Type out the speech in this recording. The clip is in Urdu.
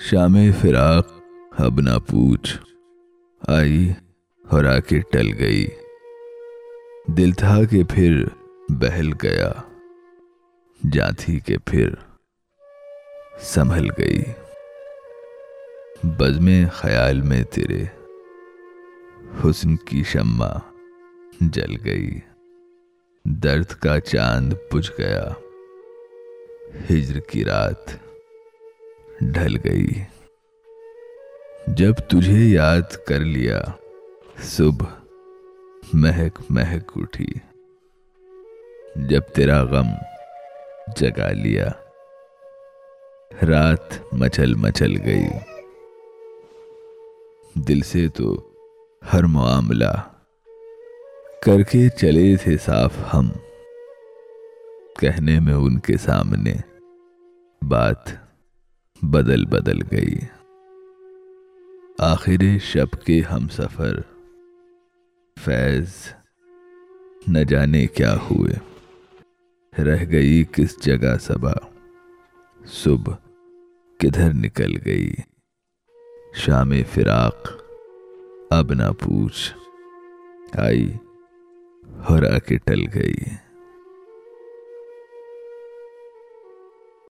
شام فراق اب نہ پوچھ۔ آئی اور آ کے ٹل گئی۔ دل تھا کہ پھر بہل گیا۔ جاتی کہ پھر سنبھل گئی۔ بز میں خیال میں تیرے حسن کی شمع جل گئی۔ درد کا چاند بجھ گیا۔ ہجر کی رات ڈھل گئی۔ جب تجھے یاد کر لیا، صبح مہک مہک اٹھی۔ جب تیرا غم جگا لیا، رات مچل مچل گئی۔ دل سے تو ہر معاملہ کر کے چلے تھے صاف ہم۔ کہنے میں ان کے سامنے بات بدل بدل گئی۔ آخر شب کے ہم سفر۔ فیض، نہ جانے کیا ہوئے۔ رہ گئی کس جگہ سبا صبح کدھر نکل گئی۔ شام فراق، اب نہ پوچھ آئی اور آ کے ٹل گئی۔